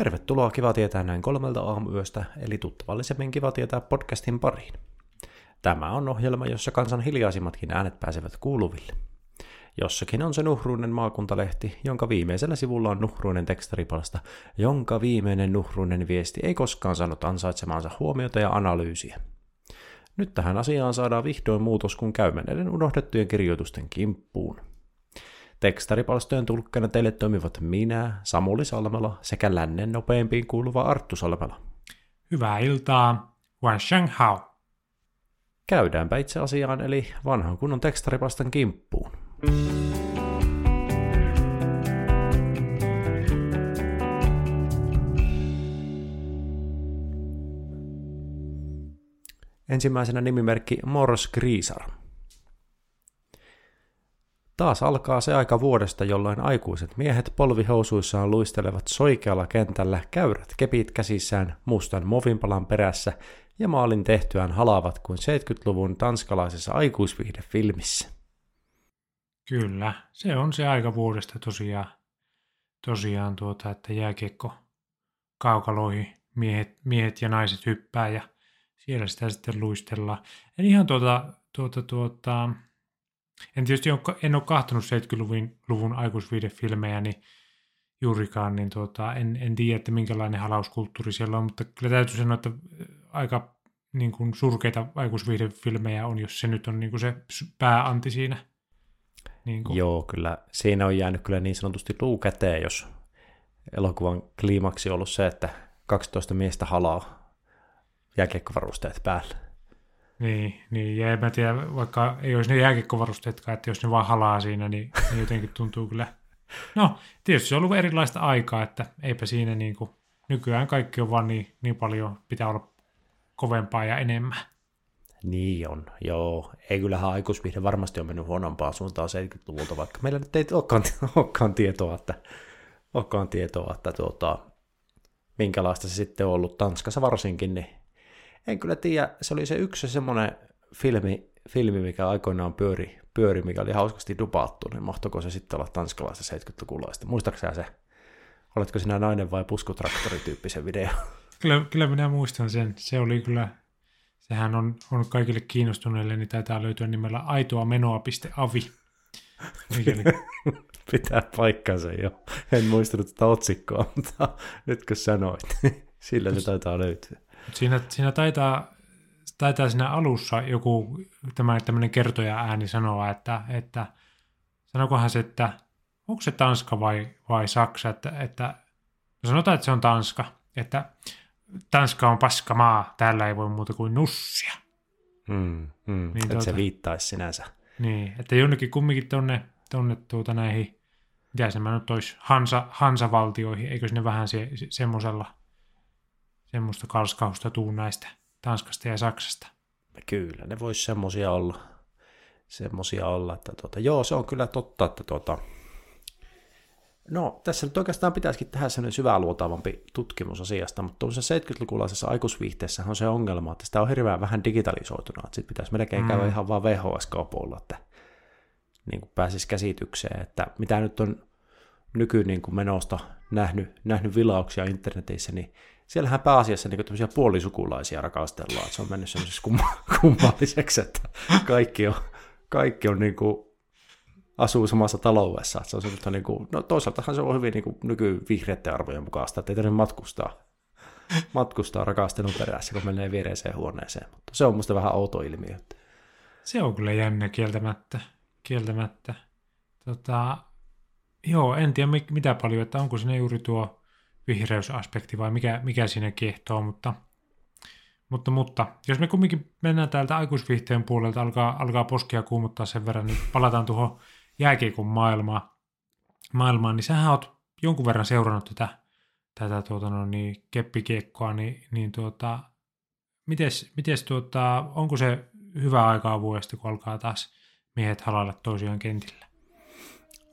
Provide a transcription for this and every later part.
Tervetuloa Kiva tietää näin kolmelta aamuyöstä, eli tuttavallisemmin Kiva tietää podcastin pariin. Tämä on ohjelma, jossa kansan hiljaisimmatkin äänet pääsevät kuuluville. Jossakin on se nuhruinen maakuntalehti, jonka viimeisellä sivulla on nuhruinen tekstaripalsta, jonka viimeinen nuhruinen viesti ei koskaan saanut ansaitsemaansa huomiota ja analyysiä. Nyt tähän asiaan saadaan vihdoin muutos, kun käymme näiden unohdettujen kirjoitusten kimppuun. Tekstaripalstojen tulkkana teille toimivat minä, Samuli Salmela sekä lännen nopeimpiin kuuluva Arttu Salmela. Hyvää iltaa, Wan Hao. Käydäänpä itse asiaan, eli vanhan kunnon tekstaripalstan kimppuun. Ensimmäisenä nimimerkki Mors Grisar. Taas alkaa se aika vuodesta, jolloin aikuiset miehet polvihousuissaan luistelevat soikealla kentällä, käyrät kepit käsissään mustan movinpalan perässä ja maalin tehtyään halaavat kuin 70-luvun tanskalaisessa aikuisviihdefilmissä. Kyllä, se on se aika vuodesta tosiaan, tosiaan tuota, että jääkiekko kaukaloihin miehet, miehet ja naiset hyppää ja siellä sitä sitten luistellaan. En ihan tuota, tuota, tuota, en tietysti ole, en ole kahtonut 70-luvun luvun aikuisviidefilmejä, niin juurikaan, niin tuota, en, en tiedä, että minkälainen halauskulttuuri siellä on, mutta kyllä täytyy sanoa, että aika niin kuin surkeita aikuisviihdefilmejä on, jos se nyt on niin kuin se pääanti siinä. Niin kuin. Joo, kyllä. Siinä on jäänyt kyllä niin sanotusti luu käteen, jos elokuvan kliimaksi on ollut se, että 12 miestä halaa jääkiekkovarusteet päällä. Niin, niin, ja en mä tiedä, vaikka ei olisi ne jääkiekkovarusteetkaan, että jos ne vaan halaa siinä, niin, niin jotenkin tuntuu kyllä. No, tietysti se on ollut erilaista aikaa, että eipä siinä niin kuin, nykyään kaikki on vaan niin, niin paljon, pitää olla kovempaa ja enemmän. Niin on, joo. Ei kyllähän aikuisvihde varmasti on mennyt huonompaan suuntaan 70-luvulta, vaikka meillä nyt ei olekaan, olekaan tietoa, että, olekaan tietoa, että tuota, minkälaista se sitten on ollut Tanskassa varsinkin, niin en kyllä tiedä, se oli se yksi semmoinen filmi, filmi mikä aikoinaan pyöri, pyöri, mikä oli hauskasti dupattu, niin mahtoiko se sitten olla tanskalaista 70-lukulaista? Muistaakseni se? Oletko sinä nainen vai puskutraktori-tyyppisen video? Kyllä, kyllä minä muistan sen. Se oli kyllä, sehän on, on kaikille kiinnostuneille, niin taitaa löytyä nimellä aitoamenoa.avi. Mikäli... Pitää paikkansa jo. En muistanut tätä otsikkoa, mutta nyt kun sanoit, sillä se taitaa löytyä. Siinä, siinä taitaa, taitaa siinä alussa joku tämä, tämmöinen kertoja ääni sanoa, että, että sanokohan se, että onko se Tanska vai, vai Saksa, että, että no sanotaan, että se on Tanska, että Tanska on paska maa, täällä ei voi muuta kuin nussia. Mm, mm, niin että tuota, se viittaisi sinänsä. Niin, että jonnekin kumminkin tonne, tonne tuota näihin, mitä se mä nyt olisi, Hansa, Hansa-valtioihin, eikö sinne vähän se, semmoisella semmoista kalskausta tuu näistä Tanskasta ja Saksasta. Kyllä, ne voisi semmoisia olla. Semmoisia olla, että tuota, joo, se on kyllä totta, että tuota, No, tässä nyt oikeastaan pitäisikin tehdä sellainen syväluotaavampi tutkimus asiasta, mutta tuossa 70-lukulaisessa aikuisviihteessä on se ongelma, että sitä on hirveän vähän digitalisoituna, että sitten pitäisi melkein mm. käydä ihan vaan VHS-kaupoilla, että niin kuin pääsisi käsitykseen, että mitä nyt on nyky niin kuin menosta nähnyt, nähnyt vilauksia internetissä, niin siellähän pääasiassa niin tämmöisiä puolisukulaisia rakastellaan, että se on mennyt semmoisessa kumma- kummalliseksi, että kaikki on, kaikki on niin kuin asuu samassa taloudessa. Se on semmoista, niin kuin, no toisaaltahan se on hyvin niin nykyvihreiden arvojen mukaista, että ei tarvitse matkustaa, matkustaa rakastelun perässä, kun menee viereiseen huoneeseen. Mutta se on musta vähän outo ilmiö. Se on kyllä jännä kieltämättä. kieltämättä. Tota, joo, en tiedä mitä paljon, että onko sinne juuri tuo vihreysaspekti vai mikä, mikä siinä kiehtoo, mutta, mutta, mutta jos me kumminkin mennään täältä aikuisviihteen puolelta, alkaa, alkaa poskia kuumuttaa sen verran, niin palataan tuohon jääkiekon maailmaan, maailmaan, niin sähän oot jonkun verran seurannut tätä, tätä tuota, no, niin, keppikiekkoa, niin, niin tuota, mites, mites tuota, onko se hyvä aikaa vuodesta, kun alkaa taas miehet halailla toisiaan kentillä?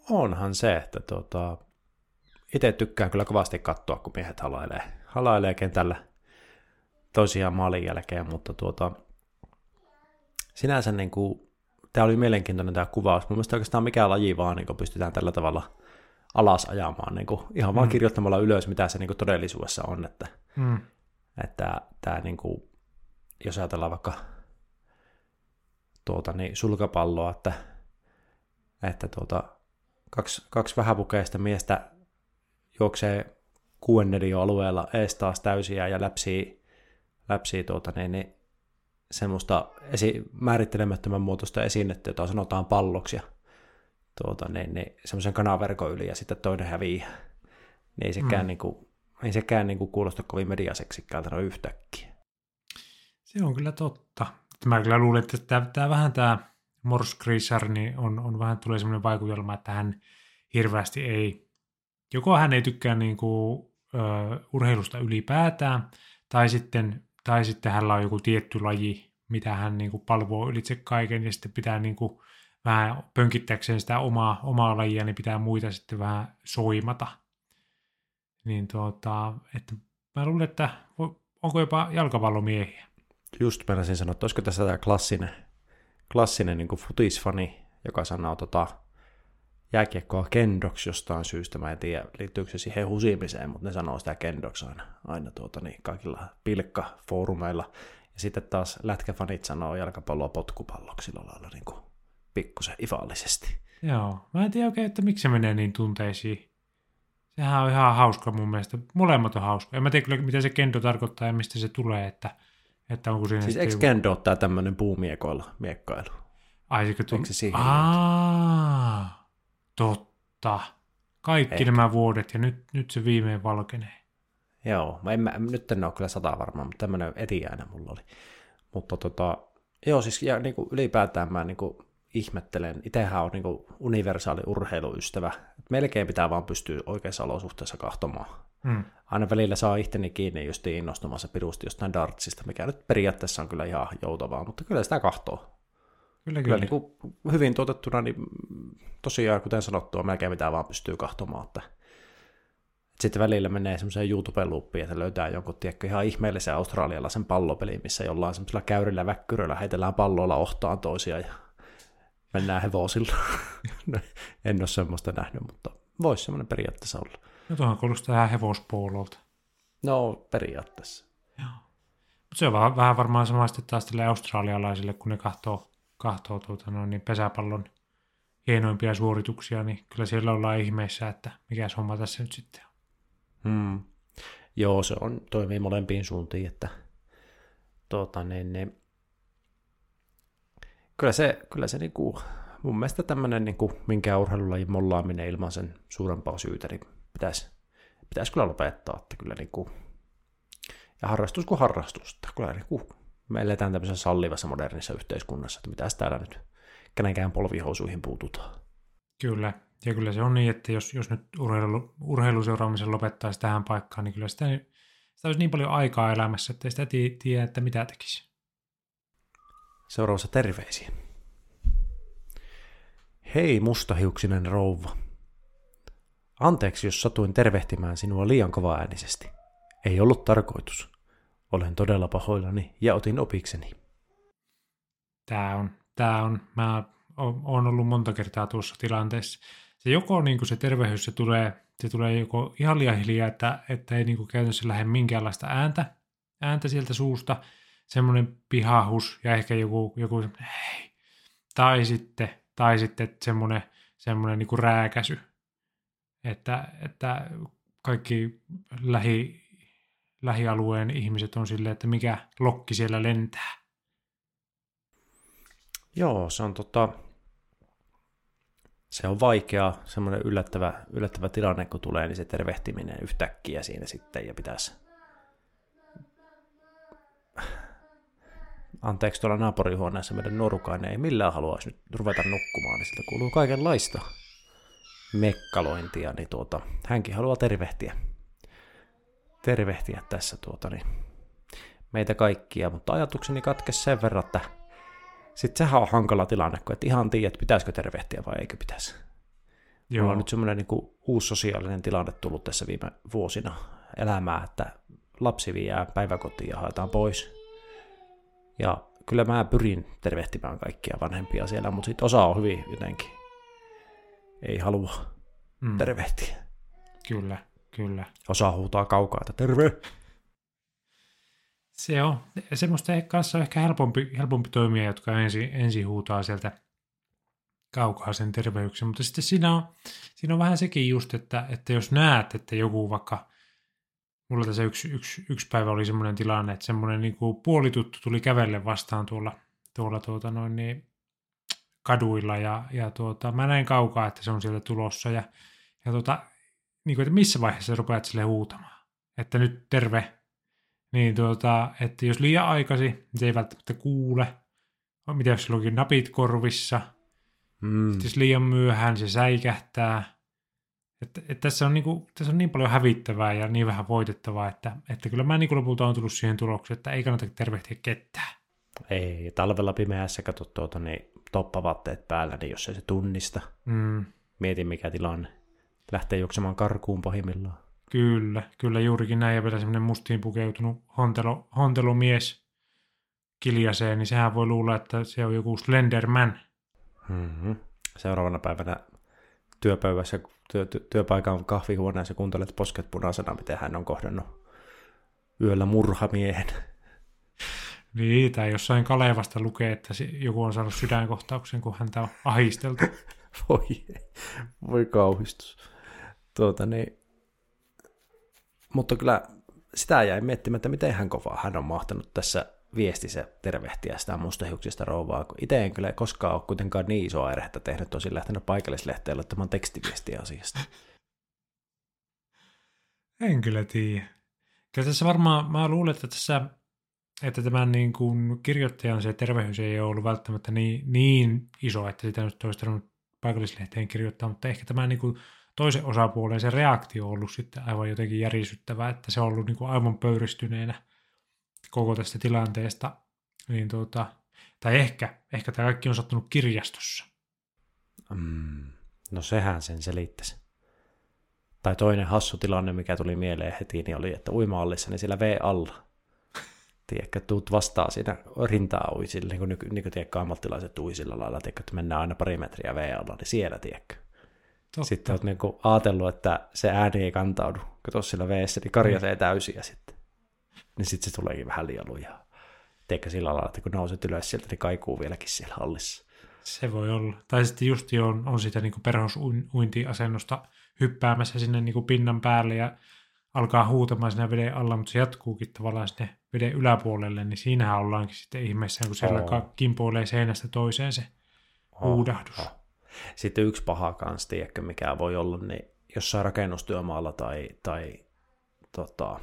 Onhan se, että tuota, itse tykkään kyllä kovasti katsoa, kun miehet halailee, halailee kentällä toisiaan maalin jälkeen, mutta tuota, sinänsä niin kuin, tämä oli mielenkiintoinen tämä kuvaus. Mun mielestä oikeastaan mikään laji vaan niin pystytään tällä tavalla alas ajamaan, niin kuin, ihan vaan Mm. kirjoittamalla ylös, mitä se niin kuin todellisuudessa on, että, Mm. että tämä, niin kuin, jos ajatellaan vaikka tuota, niin sulkapalloa, että, että tuota, kaksi, kaksi vähäpukeista miestä juoksee kuuden alueella ees taas täysiä ja läpsii, läpsii tuota, niin, niin, semmoista esi- määrittelemättömän muotoista esinettä, jota sanotaan palloksi ja tuota, niin, niin, semmoisen kanaverkon yli ja sitten toinen häviää. Niin ei sekään, Mm. niin kuin, ei sekään niin kuin kuulosta kovin mediaseksikkäältä noin yhtäkkiä. Se on kyllä totta. Mä kyllä luulen, että tämä, tämä vähän tämä Morse Grisar, niin on, on vähän tulee sellainen vaikutelma, että hän hirveästi ei, joko hän ei tykkää niin kuin, ö, urheilusta ylipäätään, tai sitten, tai sitten hänellä on joku tietty laji, mitä hän niin kuin palvoo ylitse kaiken, ja sitten pitää niin kuin, vähän pönkittääkseen sitä omaa, omaa lajia, niin pitää muita sitten vähän soimata. Niin tuota, että mä luulen, että onko jopa jalkapallomiehiä. Just meinasin sanoa, että olisiko tässä tämä klassinen, klassinen niin futisfani, joka sanoo tota, jääkiekkoa kendoksi jostain syystä. Mä en tiedä, liittyykö se siihen husimiseen, mutta ne sanoo sitä kendoksi aina, aina tuota, niin, kaikilla pilkkafoorumeilla. Ja sitten taas lätkäfanit sanoo jalkapalloa potkupalloksi sillä lailla niin kuin pikkusen ivallisesti. Joo, mä en tiedä oikein, että miksi se menee niin tunteisiin. Sehän on ihan hauska mun mielestä. Molemmat on hauska. En mä tiedä kyllä, mitä se kendo tarkoittaa ja mistä se tulee, että, että onko siinä Siis eikö joku- kendo ole tämä tämmöinen puumiekoilla miekkailu? Ai, seikö eikö se siihen Aa, totta. Kaikki Ehkä. nämä vuodet ja nyt, nyt se viimein valkenee. Joo, mä en, mä, nyt en ole kyllä sata varmaan, mutta tämmöinen etiäinen mulla oli. Mutta tota, joo, siis ja niin kuin ylipäätään mä niin kuin ihmettelen, itsehän on niin kuin universaali urheiluystävä. Melkein pitää vaan pystyä oikeassa olosuhteessa kahtomaan. Mm. Aina välillä saa itteni kiinni just innostumassa pirusti jostain dartsista, mikä nyt periaatteessa on kyllä ihan joutavaa, mutta kyllä sitä kahtoo. Kyllä, Kyllä kyllä. niin kuin hyvin tuotettuna, niin tosiaan kuten sanottua, melkein mitä vaan pystyy kahtomaan. Että sitten välillä menee semmoiseen YouTube-luuppiin, että löytää jonkun tiedätkö, ihan ihmeellisen australialaisen pallopelin, missä jollain semmoisella käyrillä väkkyröillä heitellään palloilla ohtaan toisia ja mennään hevosilla. No, en ole semmoista nähnyt, mutta voisi semmoinen periaatteessa olla. No tuohon kuulostaa ihan hevospoololta. No periaatteessa. Mutta se on vähän, vähän varmaan sama sitten taas tälle australialaisille, kun ne kahtoo, kahtoo tuota, no, niin pesäpallon hienoimpia suorituksia, niin kyllä siellä ollaan ihmeissä, että mikä homma tässä nyt sitten on. Hmm. Joo, se on, toimii molempiin suuntiin, että tuota, niin, niin, kyllä se, kyllä se niinku, mun mielestä tämmöinen niinku, minkä urheilulajin mollaaminen ilman sen suurempaa syytä, niin pitäisi, pitäisi kyllä lopettaa, että kyllä niinku, ja harrastus kuin harrastusta, kyllä niinku, me eletään tämmöisessä sallivassa modernissa yhteiskunnassa, että mitäs täällä nyt kenenkään polvihousuihin puututaan. Kyllä, ja kyllä se on niin, että jos, jos nyt urheilu, urheiluseuraamisen lopettaisi tähän paikkaan, niin kyllä sitä, sitä olisi niin paljon aikaa elämässä, että ei sitä ti- tiedä, että mitä tekisi. Seuraavassa terveisiä. Hei mustahiuksinen rouva. Anteeksi, jos satuin tervehtimään sinua liian kovaäänisesti. Ei ollut tarkoitus. Olen todella pahoillani ja otin opikseni. Tämä on, tämä on, mä oon ollut monta kertaa tuossa tilanteessa. Se joko niin kuin se tervehdys, se tulee, se tulee joko ihan liian hiljaa, että, että ei niin käytännössä lähde minkäänlaista ääntä, ääntä sieltä suusta, semmoinen pihahus ja ehkä joku, joku hei, tai sitten, tai sitten semmoinen, semmoinen niin kuin rääkäsy, että, että kaikki lähi, lähialueen ihmiset on silleen, että mikä lokki siellä lentää. Joo, se on tota... Se on vaikea, semmoinen yllättävä, yllättävä tilanne, kun tulee, niin se tervehtiminen yhtäkkiä siinä sitten, ja pitäisi... Anteeksi, tuolla naapurihuoneessa meidän nuorukainen ei millään haluaisi nyt ruveta nukkumaan, niin siltä kuuluu kaikenlaista mekkalointia, niin tuota, hänkin haluaa tervehtiä, tervehtiä tässä tuota, niin meitä kaikkia, mutta ajatukseni katkesi sen verran, että sitten sehän on hankala tilanne, kun et ihan tiedä, että pitäisikö tervehtiä vai eikö pitäisi. Joo. Mulla on nyt semmoinen niin kuin uusi sosiaalinen tilanne tullut tässä viime vuosina elämää, että lapsi viiää päiväkotiin ja haetaan pois. Ja kyllä mä pyrin tervehtimään kaikkia vanhempia siellä, mutta sitten osa on hyvin jotenkin, ei halua, Mm. tervehtiä. Kyllä, kyllä. Osaa huutaa kaukaa, että terve. Se on semmoista kanssa ehkä helpompi, helpompi toimia, jotka ensin ensi huutaa sieltä kaukaa sen terveyksen, mutta sitten siinä on, siinä on vähän sekin just, että, että jos näet, että joku vaikka, mulla tässä yksi, yksi, yksi päivä oli semmoinen tilanne, että semmoinen niin kuin puolituttu tuli kävelle vastaan tuolla, tuolla tuota noin niin, kaduilla ja, ja tuota, mä näin kaukaa, että se on sieltä tulossa ja, ja tuota, niin kuin, että missä vaiheessa rupeat sille huutamaan, että nyt terve, niin tuota, että jos liian aikaisin, niin se ei välttämättä kuule. Mitä jos sillä onkin napit korvissa? Mm. Sitten jos liian myöhään, niin se säikähtää. Että, että tässä, on niinku, tässä on niin paljon hävittävää ja niin vähän voitettavaa, että, että kyllä mä niin lopulta on tullut siihen tulokseen, että ei kannata tervehtiä ketään. Ei, talvella pimeässä kato tuota, niin toppavaatteet päällä, niin jos ei se tunnista. Mm, Mieti mikä tilanne. Lähtee juoksemaan karkuun pahimmillaan. kyllä, kyllä juurikin näin ja vielä semmoinen mustiin pukeutunut hontelo, hontelumies kiljaseen, niin sehän voi luulla, että se on joku Slenderman. Mm-hmm. Seuraavana päivänä työpöydässä, työ, työ, työpaikan kahvihuoneessa kuuntelet posket punaisena, miten hän on kohdannut yöllä murhamiehen. Niin, tai jossain Kalevasta lukee, että joku on saanut sydänkohtauksen, kun häntä on ahisteltu. Voi, voi kauhistus. Tuota, niin. Mutta kyllä sitä jäi miettimään, että miten hän kovaa hän on mahtanut tässä viestissä tervehtiä sitä mustahiuksista rouvaa. kun Itse en kyllä koskaan ole kuitenkaan niin isoa erhettä tehnyt, tosin lähtenyt paikallislehteen laittamaan tekstiviestiä asiasta. En kyllä tiedä. Kyllä tässä varmaan, mä luulen, että tässä, että tämän niin kuin kirjoittajan se tervehdys ei ole ollut välttämättä niin, niin iso, että sitä nyt olisi tarvinnut paikallislehteen kirjoittaa, mutta ehkä tämä niin kuin toisen osapuolen se reaktio on ollut sitten aivan jotenkin järisyttävää, että se on ollut niin kuin aivan pöyristyneenä koko tästä tilanteesta. Niin tuota, tai ehkä, ehkä tämä kaikki on sattunut kirjastossa. Mm. No sehän sen selittäisi. Tai toinen hassu tilanne, mikä tuli mieleen heti, niin oli, että uima-allissa, niin siellä V alla. Tiedätkö, tuut vastaan siinä rintaa uisille, niin kuin, niin kuin tiedätkö, ammattilaiset ui sillä lailla, tiedätkö, että mennään aina pari metriä V alla, niin siellä, tiedätkö. Totta. Sitten olet niin ajatellut, että se ääni ei kantaudu. Kato sillä veessä, niin karjasee täysiä sitten. Niin sitten se tuleekin vähän liian lujaa. Tiedätkö sillä lailla, että kun nouset ylös sieltä, niin kaikuu vieläkin siellä hallissa. Se voi olla. Tai sitten just on, on sitä niin perhosuintiasennosta hyppäämässä sinne niin pinnan päälle ja alkaa huutamaan siinä veden alla, mutta se jatkuukin tavallaan sinne veden yläpuolelle, niin siinähän ollaankin sitten ihmeessä, kun siellä oh. kimpoilee seinästä toiseen se huudahdus. Oh. Sitten yksi paha kans, tiedätkö, mikä voi olla, niin jossain rakennustyömaalla tai, tai tota,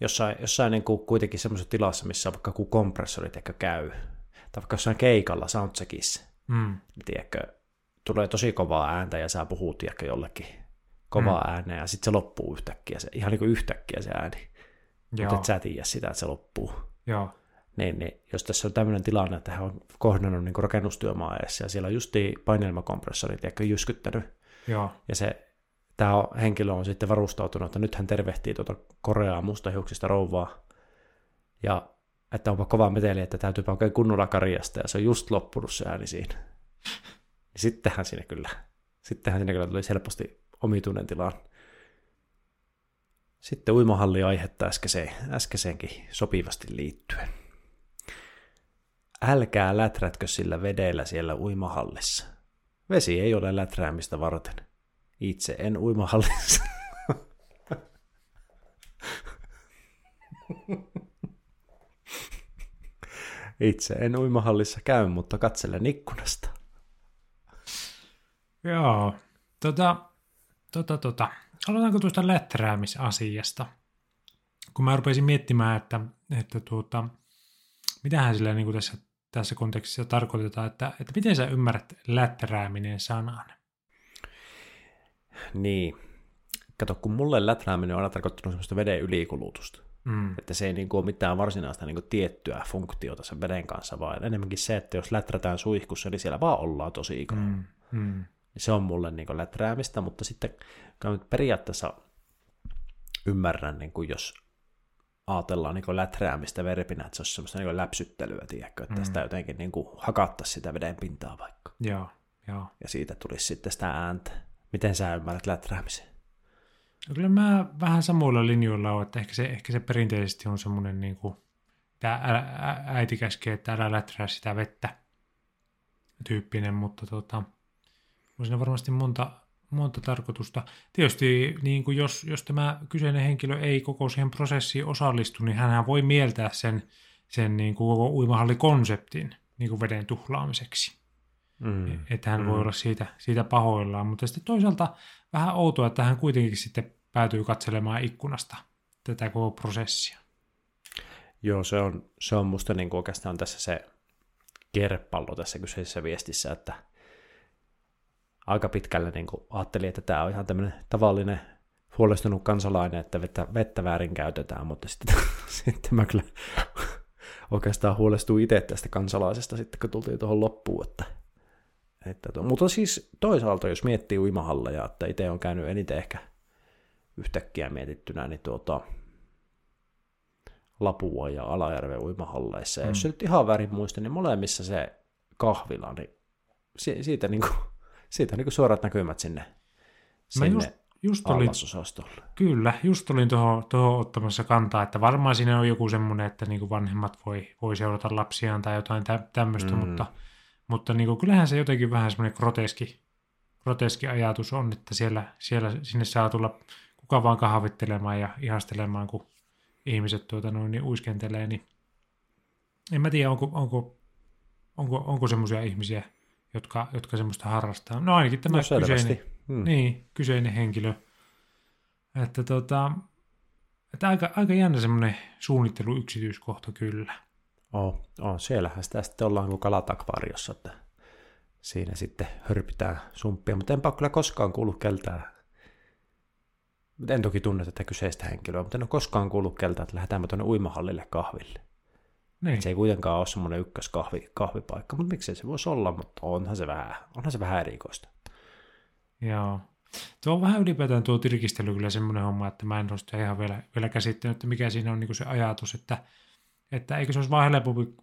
jossain, jossain niin kuin kuitenkin semmoisessa tilassa, missä vaikka joku kompressori tiedätkö, käy, tai vaikka jossain keikalla soundcheckissa, Mm. niin tiedätkö, tulee tosi kovaa ääntä ja sä puhut tiedätkö, jollekin kovaa mm. ääneen ja sitten se loppuu yhtäkkiä, se, ihan niin kuin yhtäkkiä se ääni, Joo, mutta et sä tiedä sitä, että se loppuu. joo. Niin, niin, jos tässä on tämmöinen tilanne, että hän on kohdannut niin rakennustyömaa eessä ja siellä on justi painelmakompressori, tiedätkö, jyskyttänyt, joo. ja se, tämä henkilö on sitten varustautunut, että nyt hän tervehtii tuota koreaa mustahiuksista rouvaa, ja että onpa kova meteli, että täytyypä oikein kunnolla karjasta, ja se on just loppunut se ääni siinä. Ja sittenhän siinä kyllä, sittenhän siinä kyllä tuli helposti omituinen tilanne. Sitten uimahalli aihetta äskeiseen, äskeiseenkin sopivasti liittyen. Älkää läträtkö sillä vedellä siellä uimahallissa. Vesi ei ole läträämistä varten. Itse en uimahallissa. Itse en uimahallissa käy, mutta katselen ikkunasta. Joo. Tota, tota, tota. Aloitanko tuosta läträämisasiasta? Kun mä rupesin miettimään, että, että tuota, mitähän sillä niin tässä, tässä kontekstissa tarkoitetaan, että, että miten sä ymmärrät läträäminen sanan? Niin. Kato, kun mulle läträäminen on aina tarkoittanut semmoista veden ylikulutusta. Mm. Että se ei niin kuin ole mitään varsinaista niin kuin tiettyä funktiota sen veden kanssa, vaan enemmänkin se, että jos läträtään suihkussa, niin siellä vaan ollaan tosi kauan. Mm. Mm. Se on mulle niin kuin läträämistä, mutta sitten periaatteessa ymmärrän, niin kuin jos ajatellaan niin läträämistä verpinä, että se olisi semmoista niin läpsyttelyä, tiedätkö, että Mm. sitä jotenkin niin kuin hakattaisi sitä veden pintaa vaikka. Joo, joo. Ja siitä tulisi sitten sitä ääntä. Miten sä ymmärrät läträämisen? No kyllä mä vähän samoilla linjoilla olen, että ehkä se, ehkä se perinteisesti on semmoinen niin kuin, tämä äiti käskee, että älä läträä sitä vettä tyyppinen, mutta tota, on siinä varmasti monta, monta tarkoitusta. Tietysti niin kuin jos, jos tämä kyseinen henkilö ei koko siihen prosessiin osallistu, niin hän voi mieltää sen, sen niin kuin koko uimahallikonseptin niin kuin veden tuhlaamiseksi. Mm. Että hän mm. voi olla siitä, siitä pahoillaan, mutta sitten toisaalta vähän outoa, että hän kuitenkin sitten päätyy katselemaan ikkunasta tätä koko prosessia. Joo, se on, se on musta niin kuin oikeastaan tässä se kerpallo tässä kyseisessä viestissä, että aika pitkälle niin kuin ajattelin, että tämä on ihan tämmöinen tavallinen huolestunut kansalainen, että vettä, vettä väärin käytetään, mutta sitten, sitten mä kyllä oikeastaan huolestuin itse tästä kansalaisesta sitten, kun tultiin tuohon loppuun, että, että to, mutta siis toisaalta, jos miettii uimahalleja, että itse on käynyt eniten ehkä yhtäkkiä mietittynä, niin tuota, Lapua ja Alajärven uimahalleissa. Ja mm. jos nyt ihan väärin muista, niin molemmissa se kahvila, niin siitä, niin kuin, siitä niin kuin suorat näkymät sinne, sinne just, just olin, Kyllä, just olin tuohon, tuohon ottamassa kantaa, että varmaan siinä on joku semmoinen, että niin kuin vanhemmat voi, voi seurata lapsiaan tai jotain tä, tämmöistä, mm. mutta, mutta niin kuin, kyllähän se jotenkin vähän semmoinen groteski, groteski ajatus on, että siellä, siellä sinne saa tulla kuka vaan kahvittelemaan ja ihastelemaan, kun ihmiset tuota noin, niin uiskentelee, niin en mä tiedä, onko, onko, onko, onko semmoisia ihmisiä, jotka, jotka semmoista harrastaa. No ainakin tämä no, kyseinen, hmm. niin, kyseinen henkilö. Että, tota, että aika, aika jännä semmoinen suunnittelu yksityiskohta kyllä. Oh, oh, siellähän sitä sitten ollaan kuin kalatakvariossa, että siinä sitten hörpitään sumppia, mutta enpä ole kyllä koskaan kuullut keltään en toki tunne tätä kyseistä henkilöä, mutta en ole koskaan kuullut keltä, että lähdetään tuonne uimahallille kahville. Niin. Se ei kuitenkaan ole semmoinen ykköskahvi, kahvipaikka, mutta miksei se voisi olla, mutta onhan se vähän, onhan se vähän erikoista. Joo. Tuo on vähän ylipäätään tuo tirkistely kyllä semmoinen homma, että mä en ole sitä ihan vielä, vielä käsittänyt, että mikä siinä on niin se ajatus, että, että eikö se olisi vaan helpompi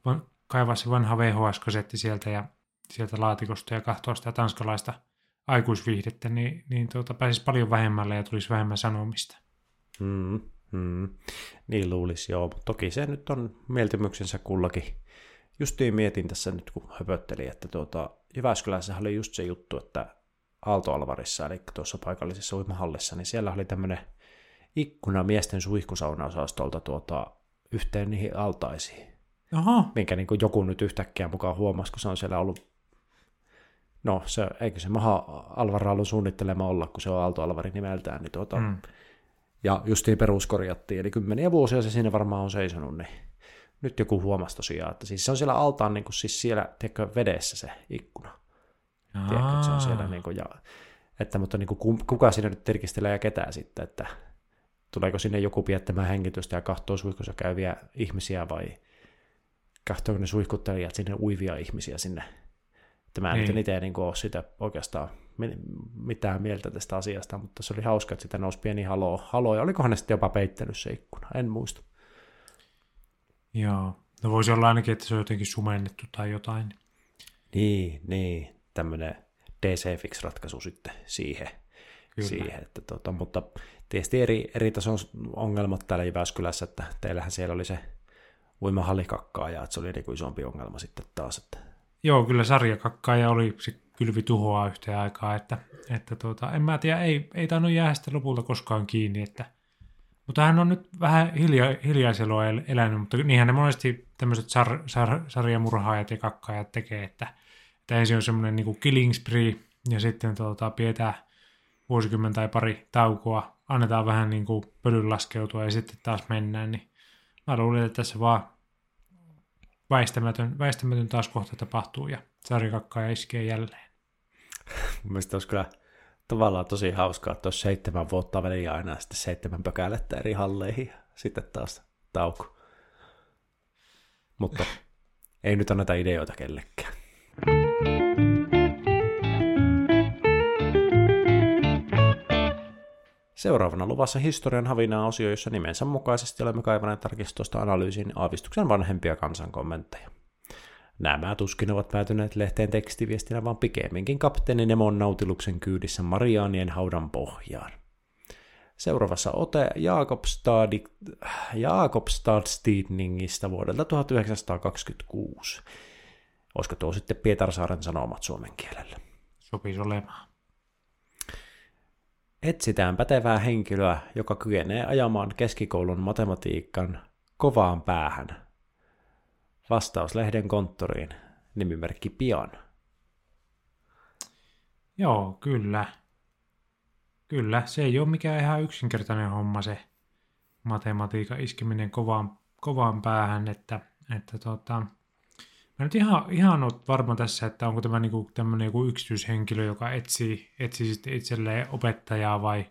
kaivaa se vanha VHS-kasetti sieltä ja sieltä laatikosta ja katsoa sitä tanskalaista – aikuisviihdettä, niin, niin tuota, pääsisi paljon vähemmällä ja tulisi vähemmän sanomista. Mm, mm. Niin luulisi, joo. Toki se nyt on mieltymyksensä kullakin. Justiin mietin tässä nyt, kun höpöttelin, että tuota, Jyväskylässä oli just se juttu, että Aalto-Alvarissa, eli tuossa paikallisessa uimahallissa, niin siellä oli tämmöinen ikkuna miesten suihkusaunaosastolta tuota, yhteen niihin altaisiin. Aha. Minkä niin joku nyt yhtäkkiä mukaan huomasi, kun se on siellä ollut no se, eikö se Maha Alvara ollut suunnittelema olla, kun se on Aalto Alvari nimeltään, niin tuota, mm. Ja justiin peruskorjattiin, eli kymmeniä vuosia se siinä varmaan on seisonut, niin nyt joku huomasi tosiaan, että siis se on siellä altaan niin kuin siis siellä, tiedätkö, vedessä se ikkuna. Tiedätkö, että se on siellä niin kuin, ja, että, mutta niin kuin, kuka siinä nyt terkistelee ja ketään sitten, että tuleeko sinne joku piettämään hengitystä ja kahtoo suihkussa käyviä ihmisiä vai kahtooko ne suihkuttelijat sinne uivia ihmisiä sinne että mä en niin. itse niin ole sitä oikeastaan mitään mieltä tästä asiasta, mutta se oli hauska, että sitä nousi pieni halo, halo ja olikohan ne sitten jopa peittänyt se ikkuna, en muista. Joo, no voisi olla ainakin, että se on jotenkin sumennettu tai jotain. Niin, niin, tämmöinen DC-fix-ratkaisu sitten siihen. Kyllä. siihen että tota, mutta tietysti eri, eri tason ongelmat täällä Jyväskylässä, että teillähän siellä oli se uimahallikakkaa ja että se oli niin kuin isompi ongelma sitten taas, että Joo, kyllä sarjakakkaaja oli se kylvi tuhoaa yhteen aikaa, että, että tuota, en mä tiedä, ei, ei tainnut jää sitä lopulta koskaan kiinni, että, mutta hän on nyt vähän hilja, hiljaiselua elänyt, mutta niinhän ne monesti tämmöiset sar, sar, sarjamurhaajat ja kakkaajat tekee, että, että ensin on semmoinen niin killing spree, ja sitten tuota, pidetään vuosikymmen tai pari taukoa, annetaan vähän niin kuin pölyn laskeutua ja sitten taas mennään, niin mä luulen, että tässä vaan väistämätön, väistämätön taas kohta tapahtuu ja sarjakakkaa iskee jälleen. Mielestäni olisi kyllä tavallaan tosi hauskaa, että olisi seitsemän vuotta väliä aina sitten seitsemän pökälettä eri halleihin ja sitten taas tauko. Mutta ei nyt anneta ideoita kellekään. Seuraavana luvassa historian havinaa osio, jossa nimensä mukaisesti olemme kaivaneet tarkistusta analyysin aavistuksen vanhempia kansan kommentteja. Nämä tuskin ovat päätyneet lehteen tekstiviestinä, vaan pikemminkin kapteeni Nemon nautiluksen kyydissä Mariaanien haudan pohjaan. Seuraavassa ote Jakobstad, Jakobstad Tidningistä vuodelta 1926. Olisiko tuo sitten Pietarsaaren sanomat suomen kielellä? Sopisi olemaan. Etsitään pätevää henkilöä, joka kykenee ajamaan keskikoulun matematiikan kovaan päähän. Vastaus lehden konttoriin. Nimimerkki Pian. Joo, kyllä. Kyllä, se ei ole mikään ihan yksinkertainen homma se matematiikan iskeminen kovaan, kovaan päähän, että, että tota, Mä nyt ihan, ihan oot varma tässä, että onko tämä niinku tämmöinen joku yksityishenkilö, joka etsii, etsii sitten itselleen opettajaa vai,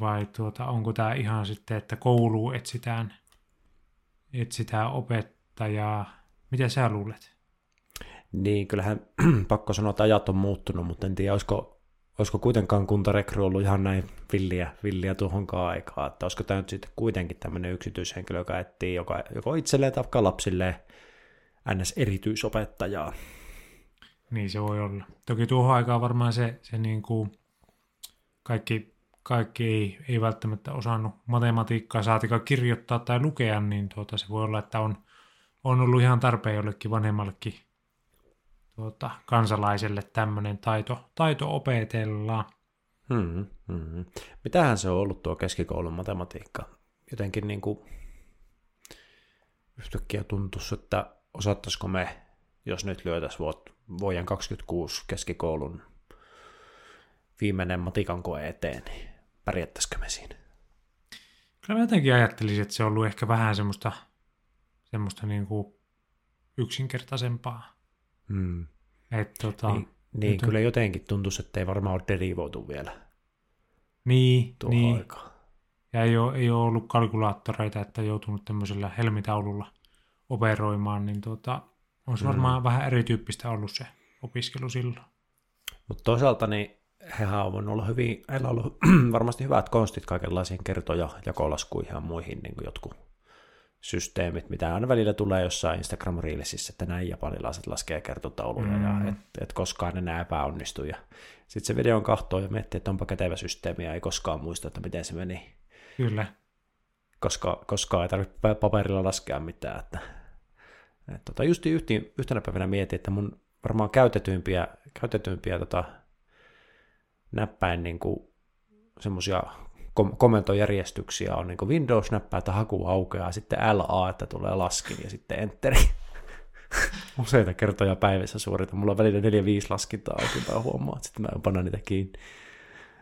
vai tuota, onko tämä ihan sitten, että kouluun etsitään, etsitään opettajaa. Mitä sä luulet? Niin, kyllähän pakko sanoa, että ajat on muuttunut, mutta en tiedä, olisiko, olisiko kuitenkaan kuntarekry ollut ihan näin villiä, villiä tuohonkaan aikaa, että olisiko tämä nyt sitten kuitenkin tämmöinen yksityishenkilö, joka etsii joka, joko itselleen tai lapsilleen NS-erityisopettajaa. Niin se voi olla. Toki tuohon aikaan varmaan se, se niin kuin kaikki, kaikki ei, ei välttämättä osannut matematiikkaa saatika kirjoittaa tai lukea, niin tuota, se voi olla, että on, on ollut ihan tarpeen jollekin vanhemmallekin tuota, kansalaiselle tämmöinen taito, taito opetella. Hmm, hmm. Mitähän se on ollut tuo keskikoulun matematiikka? Jotenkin niin kuin yhtäkkiä tuntuisi, että osattaisiko me, jos nyt lyötäisiin vuoden 26 keskikoulun viimeinen matikan koe eteen, niin pärjättäisikö me siinä? Kyllä mä jotenkin ajattelisin, että se on ollut ehkä vähän semmoista, semmoista niin kuin yksinkertaisempaa. Hmm. Et, tota, niin, niin kyllä jotenkin tuntuisi, että ei varmaan ole derivoitu vielä niin, tuohon niin. aikaan. Ja ei ole, ei ole ollut kalkulaattoreita, että joutunut tämmöisellä helmitaululla operoimaan, niin tuota, on se mm. varmaan vähän erityyppistä ollut se opiskelu silloin. Mutta toisaalta niin hehän on voinut olla hyvin, heillä on ollut varmasti hyvät konstit kaikenlaisiin kertoja, jakolaskuihin ja muihin niin kuin jotkut systeemit, mitä aina välillä tulee jossain instagram reelisissä että näin japanilaiset laskee kertotauluja mm. ja et, et koskaan ne enää epäonnistu. Ja sitten se videon kahtoo ja miettii, että onpa kätevä systeemi ja ei koskaan muista, että miten se meni. Kyllä. Koska, koska ei tarvitse paperilla laskea mitään. Että, et, tota, just yhten, yhtenä päivänä mietin, että mun varmaan käytetyimpiä, käytetyimpiä tota, näppäin niin semmoisia kom- komentojärjestyksiä on niin Windows-näppää, että haku aukeaa, sitten LA, että tulee laskin ja sitten Enteri. Useita kertoja päivässä suorita. Mulla on välillä 4-5 laskintaa auki, mä huomaan, että sitten mä panna niitä kiinni.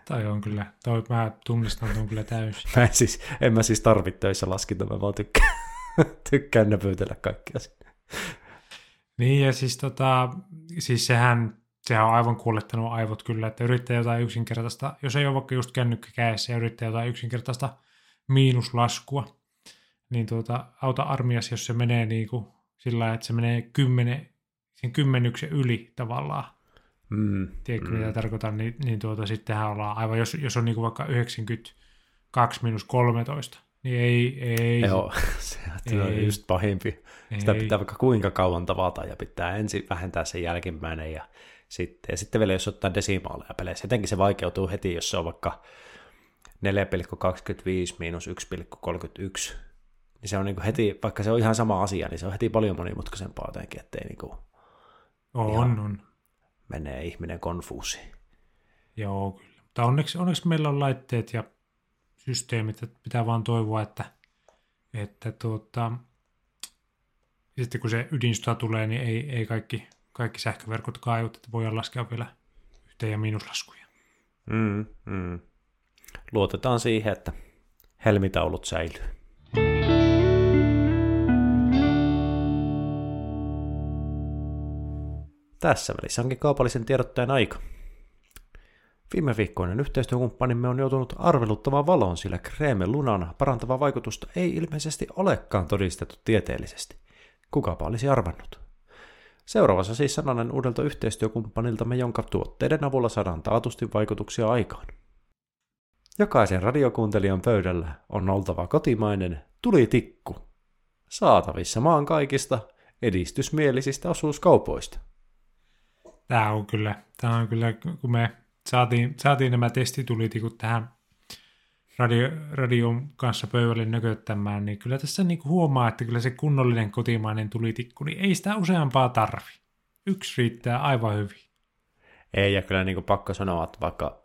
Tai on kyllä, toi, mä tunnistan tuon kyllä täysin. Mä en, siis, en mä siis tarvitse töissä laskinta, mä vaan tykkään, tykkään näpytellä kaikkia. Niin ja siis, tota, siis sehän, sehän on aivan kuolettanut aivot kyllä, että yrittää jotain yksinkertaista, jos ei ole vaikka just kännykkä kädessä ja yrittää jotain yksinkertaista miinuslaskua, niin tuota, auta armias, jos se menee niin kuin sillä lailla, että se menee kymmenen, sen kymmenyksen yli tavallaan. Mm, Tiedätkö, mm. mitä tarkoitan, niin, niin tuota, sittenhän ollaan aivan, jos, jos on niin kuin vaikka 92 miinus 13, niin ei, ei. Joo, se, se on Ei. just pahimpi. Sitä Ei. pitää vaikka kuinka kauan tavata ja pitää ensin vähentää sen jälkimmäinen ja sitten, ja sitten vielä jos ottaa desimaaleja peleissä. Jotenkin se vaikeutuu heti, jos se on vaikka 4,25 miinus 1,31. Niin se on niin kuin heti, vaikka se on ihan sama asia, niin se on heti paljon monimutkaisempaa jotenkin, ettei niin kuin On, on. menee ihminen konfuusiin. Joo, kyllä. Mutta onneksi, onneksi meillä on laitteet ja systeemit, että pitää vaan toivoa, että, että tuota, sitten kun se ydinsota tulee, niin ei, ei kaikki, kaikki sähköverkot kaivu, että voidaan laskea vielä yhteen- ja miinuslaskuja. Mm, mm. Luotetaan siihen, että helmitaulut säilyy. Tässä välissä onkin kaupallisen tiedottajan aika. Viime viikkoinen yhteistyökumppanimme on joutunut arveluttamaan valon, sillä kreeme lunan parantava vaikutusta ei ilmeisesti olekaan todistettu tieteellisesti. Kukapa olisi arvannut? Seuraavassa siis sananen uudelta yhteistyökumppaniltamme, jonka tuotteiden avulla saadaan taatusti vaikutuksia aikaan. Jokaisen radiokuuntelijan pöydällä on oltava kotimainen tulitikku. Saatavissa maan kaikista edistysmielisistä osuuskaupoista. Tämä on kyllä, tämä on kyllä, kun me saatiin, saatiin nämä testitulitikut tähän radio, radion kanssa pöydälle nököttämään, niin kyllä tässä niin huomaa, että kyllä se kunnollinen kotimainen tulitikku, niin ei sitä useampaa tarvi. Yksi riittää aivan hyvin. Ei, ja kyllä niin kuin pakko sanoa, että vaikka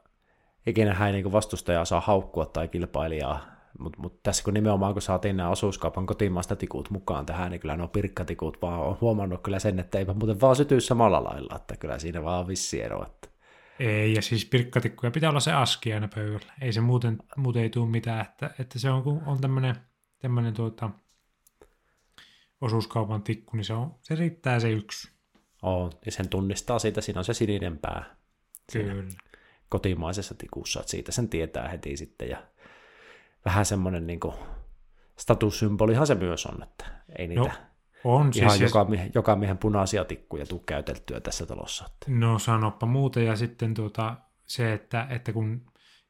ikinä hän niin vastustajaa saa haukkua tai kilpailijaa, mutta mut tässä kun nimenomaan kun saatiin nämä osuuskaupan kotimaasta tikut mukaan tähän, niin kyllä nuo pirkkatikut vaan on huomannut kyllä sen, että eivät muuten vaan sytyy samalla lailla, että kyllä siinä vaan on vissi ero. Että... Ei, ja siis pirkkatikkuja pitää olla se aski aina pöydällä. Ei se muuten, muuten ei tule mitään, että, että se on, kun on tämmöinen, tämmöinen tuota, osuuskaupan tikku, niin se, on, se riittää se yksi. On, ja sen tunnistaa siitä, siinä on se sininen pää. Kyllä. Kotimaisessa tikussa, että siitä sen tietää heti sitten, ja vähän semmoinen niin kuin, statussymbolihan se myös on, että ei niitä no, on, ihan siis joka, miehen, joka miehen punaisia tikkuja tuu käyteltyä tässä talossa. No sanoppa muuta, ja sitten tuota, se, että, että kun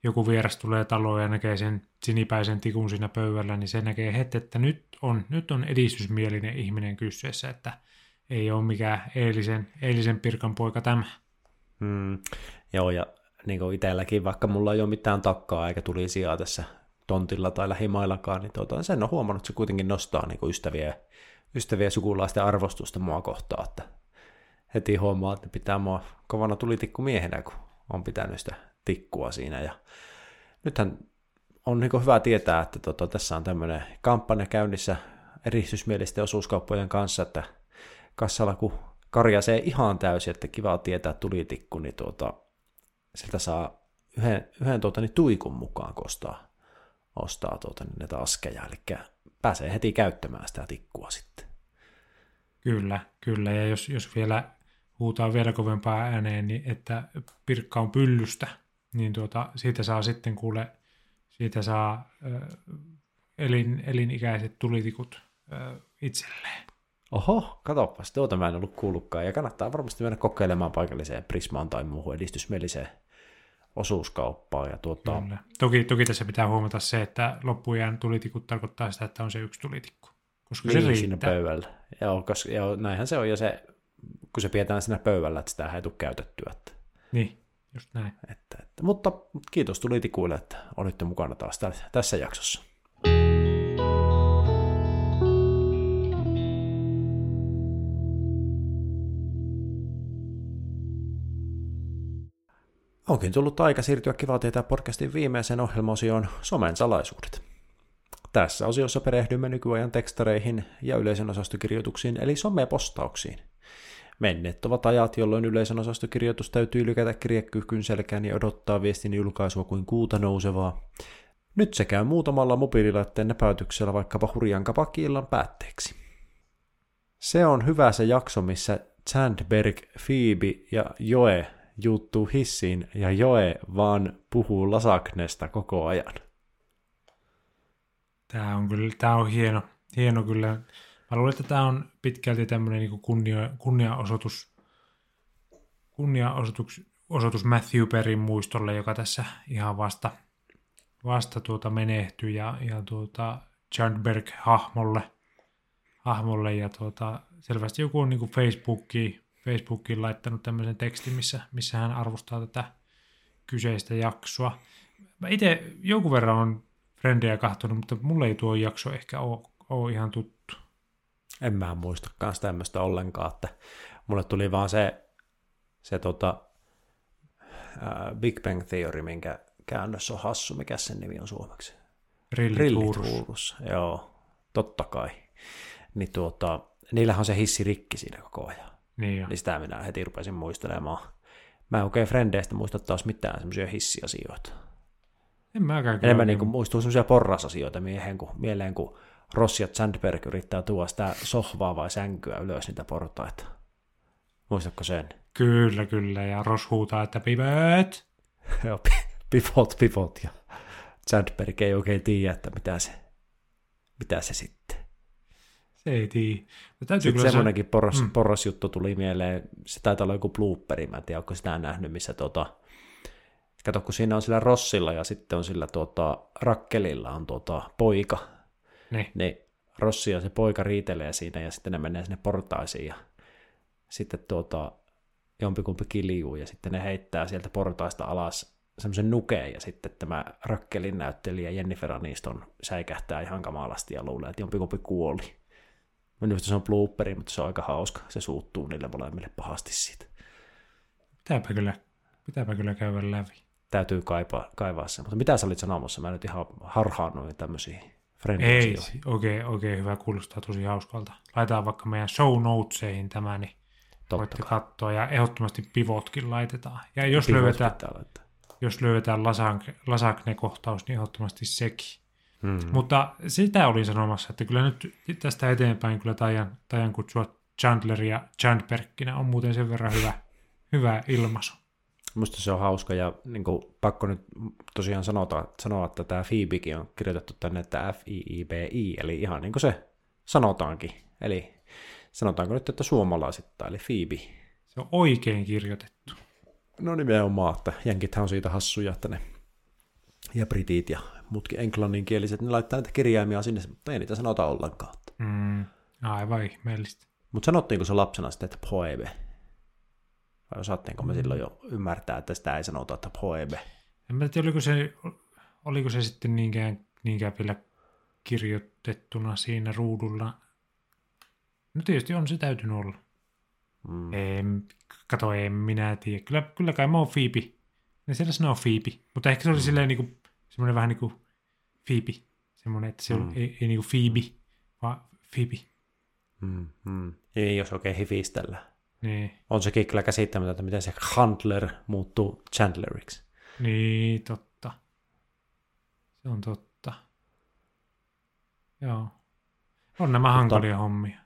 joku vieras tulee taloon ja näkee sen sinipäisen tikun siinä pöydällä, niin se näkee heti, että nyt on, nyt on edistysmielinen ihminen kyseessä, että ei ole mikään eilisen, eilisen pirkan poika tämä. Mm, joo, ja niin kuin itselläkin, vaikka mulla ei ole mitään takkaa eikä tuli sijaa tässä tontilla tai lähimaillakaan, niin tuota, sen on huomannut, että se kuitenkin nostaa niin kuin ystäviä, ystäviä sukulaisten arvostusta mua kohtaan, että heti huomaa, että pitää mua kovana tulitikku miehenä, kun on pitänyt sitä tikkua siinä. Ja nythän on niin hyvä tietää, että tota, tässä on tämmöinen kampanja käynnissä eristysmielisten osuuskauppojen kanssa, että kassalla kun karjasee ihan täysin, että kiva tietää tulitikku, niin tuota, sieltä saa yhden, yhden tuota, niin tuikun mukaan kostaa ostaa tuota, niin näitä askeja, eli pääsee heti käyttämään sitä tikkua sitten. Kyllä, kyllä, ja jos, jos vielä huutaa vielä kovempaa ääneen, niin että pirkka on pyllystä, niin tuota, siitä saa sitten kuule, siitä saa ö, elin, elinikäiset tulitikut ö, itselleen. Oho, katoppas, tuota mä en ollut kuullutkaan, ja kannattaa varmasti mennä kokeilemaan paikalliseen Prismaan tai muuhun edistysmieliseen osuuskauppaa. Ja tuota... Kyllä. Toki, toki tässä pitää huomata se, että loppujen tulitikut tarkoittaa sitä, että on se yksi tulitikku. Koska niin, se riittää. siinä pöydällä. Joo, koska, joo, näinhän se on, ja se, kun se pidetään siinä pöydällä, että sitä ei tule käytettyä. Että... Niin, just näin. Että, että, mutta kiitos tulitikuille, että olitte mukana taas tässä jaksossa. Onkin tullut aika siirtyä Kiva tietää podcastin viimeiseen ohjelmaosioon somen salaisuudet. Tässä osiossa perehdymme nykyajan tekstareihin ja yleisön osastokirjoituksiin eli somepostauksiin. Menneet ovat ajat, jolloin yleisön osastokirjoitus täytyy lykätä kirjekkyhkyn selkään ja odottaa viestin julkaisua kuin kuuta nousevaa. Nyt se käy muutamalla mobiililaitteen näpäytyksellä vaikkapa hurjan kapakkiillan päätteeksi. Se on hyvä se jakso, missä Sandberg, Phoebe ja Joe juuttuu hissiin ja Joe vaan puhuu Lasaknesta koko ajan. Tämä on kyllä, tämä on hieno, hieno kyllä. Mä luulen, että tämä on pitkälti tämmöinen niin kunnia, kunniaosoitus, kunniaosoitus osoitus Matthew Perin muistolle, joka tässä ihan vasta, vasta tuota menehtyi ja, ja tuota Chadberg-hahmolle hahmolle ja tuota, selvästi joku on niin Facebookiin Facebookiin laittanut tämmöisen tekstin, missä, missä hän arvostaa tätä kyseistä jaksoa. Mä itse jonkun verran on frendejä kahtonut, mutta mulle ei tuo jakso ehkä ole, ole ihan tuttu. En mä muista kanssa tämmöistä ollenkaan, että mulle tuli vaan se, se tota, uh, Big Bang Theory, minkä käännös on hassu, mikä sen nimi on suomeksi? Rillituurus. Joo, totta kai. Niin tuota, niillähän on se hissi rikki siinä koko ajan. Niin, niin sitä minä heti rupesin muistelemaan. Mä en oikein frendeistä muista taas mitään semmoisia hissiasioita. En mäkään Enemmän niin kuin muistuu semmoisia porrasasioita miehen, kun, mieleen, kun Ross ja Sandberg yrittää tuoda sitä sohvaa vai sänkyä ylös niitä portaita. Muistatko sen? Kyllä, kyllä. Ja Ross huutaa, että pivot! Joo, pivot, pivot. Ja Sandberg ei oikein tiedä, että mitä se, mitä se sitten. Ei tiedä. Sitten semmoinenkin se... porras, mm. porrasjuttu tuli mieleen, se taitaa olla joku blooperi, mä en tiedä, onko sitä nähnyt, missä tota, kato, kun siinä on sillä Rossilla ja sitten on sillä tuota, Rakkelilla on tuota, poika, niin. niin Rossi ja se poika riitelee siinä ja sitten ne menee sinne portaisiin ja sitten tuota, jompikumpi kiljuu ja sitten ne heittää sieltä portaista alas semmoisen nukeen ja sitten tämä Rakkelin näyttelijä Jennifer Aniston säikähtää ihan kamalasti ja luulee, että jompikumpi kuoli. Minusta se on blooperi, mutta se on aika hauska. Se suuttuu niille molemmille pahasti siitä. Pitääpä kyllä, pitääpä kyllä käydä läpi. Täytyy kaipaa, kaivaa se. Mutta mitä sä olit sanomassa? Mä nyt ihan harhaannuin tämmöisiä Ei, oikein, oikein hyvä, kuulostaa tosi hauskalta. Laitetaan vaikka meidän show notesihin tämä, niin Totta voitte kai. katsoa. Ja ehdottomasti pivotkin laitetaan. Ja jos Pivot löydetään, jos löydetään lasagne-kohtaus, niin ehdottomasti sekin. Hmm. Mutta sitä olin sanomassa, että kyllä nyt tästä eteenpäin kyllä Tajan, tajan kutsua Chandler ja Chandbergkinä on muuten sen verran hyvä, hyvä ilmaisu. Musta se on hauska ja niin kuin, pakko nyt tosiaan sanota, sanoa, että tämä Phoebekin on kirjoitettu tänne, että F-I-I-B-I, eli ihan niin kuin se sanotaankin. Eli sanotaanko nyt, että suomalaisittain, eli Phoebe. Se on oikein kirjoitettu. No nimenomaan, että jenkithän on siitä hassuja, että ne ja britit ja muutkin englanninkieliset, ne laittaa näitä kirjaimia sinne, mutta ei niitä sanota ollenkaan. Mm, aivan ihmeellistä. Mutta sanottiinko se lapsena sitten, että poebe? Vai osattiinko me mm. silloin jo ymmärtää, että sitä ei sanota, että poebe? En mä tiedä, oliko se, oliko se sitten niinkään, niinkään vielä kirjoitettuna siinä ruudulla. No tietysti on se täytynyt olla. Mm. En, kato, en minä tiedä. Kyllä, kyllä kai mä oon Phoebe. Ne siellä sanoo Phoebe. Mutta ehkä se oli mm. silleen niinku, semmoinen vähän niin kuin Phoebe. Semmoinen, että se mm. ei, ei niin kuin Phoebe, vaan Phoebe. Mm, mm. Ei, jos oikein hifistellä. Niin. On sekin kyllä käsittämätöntä, miten se Handler muuttuu Chandleriksi. Niin, totta. Se on totta. Joo. On nämä Mutta, hankalia hommia.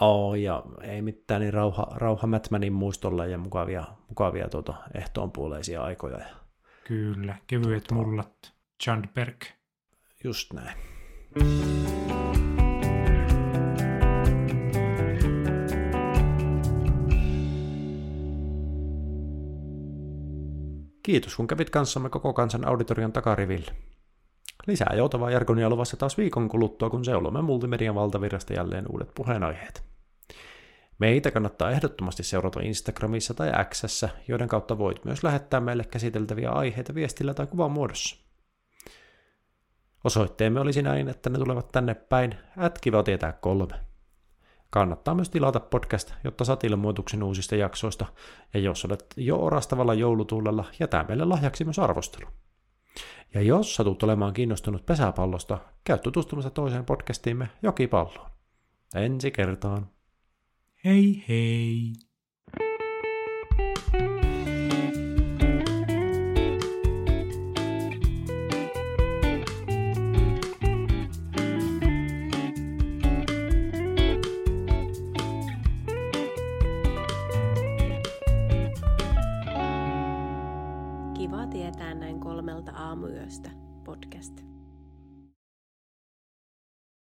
Oo, ja ei mitään, niin rauha, rauha Mätmänin muistolla ja mukavia, mukavia tuota, ehtoonpuoleisia aikoja. Kyllä, kevyet tuota, mullat. Chandberg. Just näin. Kiitos, kun kävit kanssamme koko kansan auditorion takariville. Lisää joutavaa jargonia luvassa taas viikon kuluttua, kun seulomme multimedian valtavirrasta jälleen uudet puheenaiheet. Meitä kannattaa ehdottomasti seurata Instagramissa tai Xssä, joiden kautta voit myös lähettää meille käsiteltäviä aiheita viestillä tai kuvan muodossa. Osoitteemme olisi näin, että ne tulevat tänne päin, ätkiva tietää kolme. Kannattaa myös tilata podcast, jotta saat ilmoituksen uusista jaksoista, ja jos olet jo orastavalla joulutuulella, jätä meille lahjaksi myös arvostelu. Ja jos satut olemaan kiinnostunut pesäpallosta, käy tutustumassa toiseen podcastiimme Jokipalloon. Ensi kertaan. Hei hei! Kolmelta aamuyöstä podcast.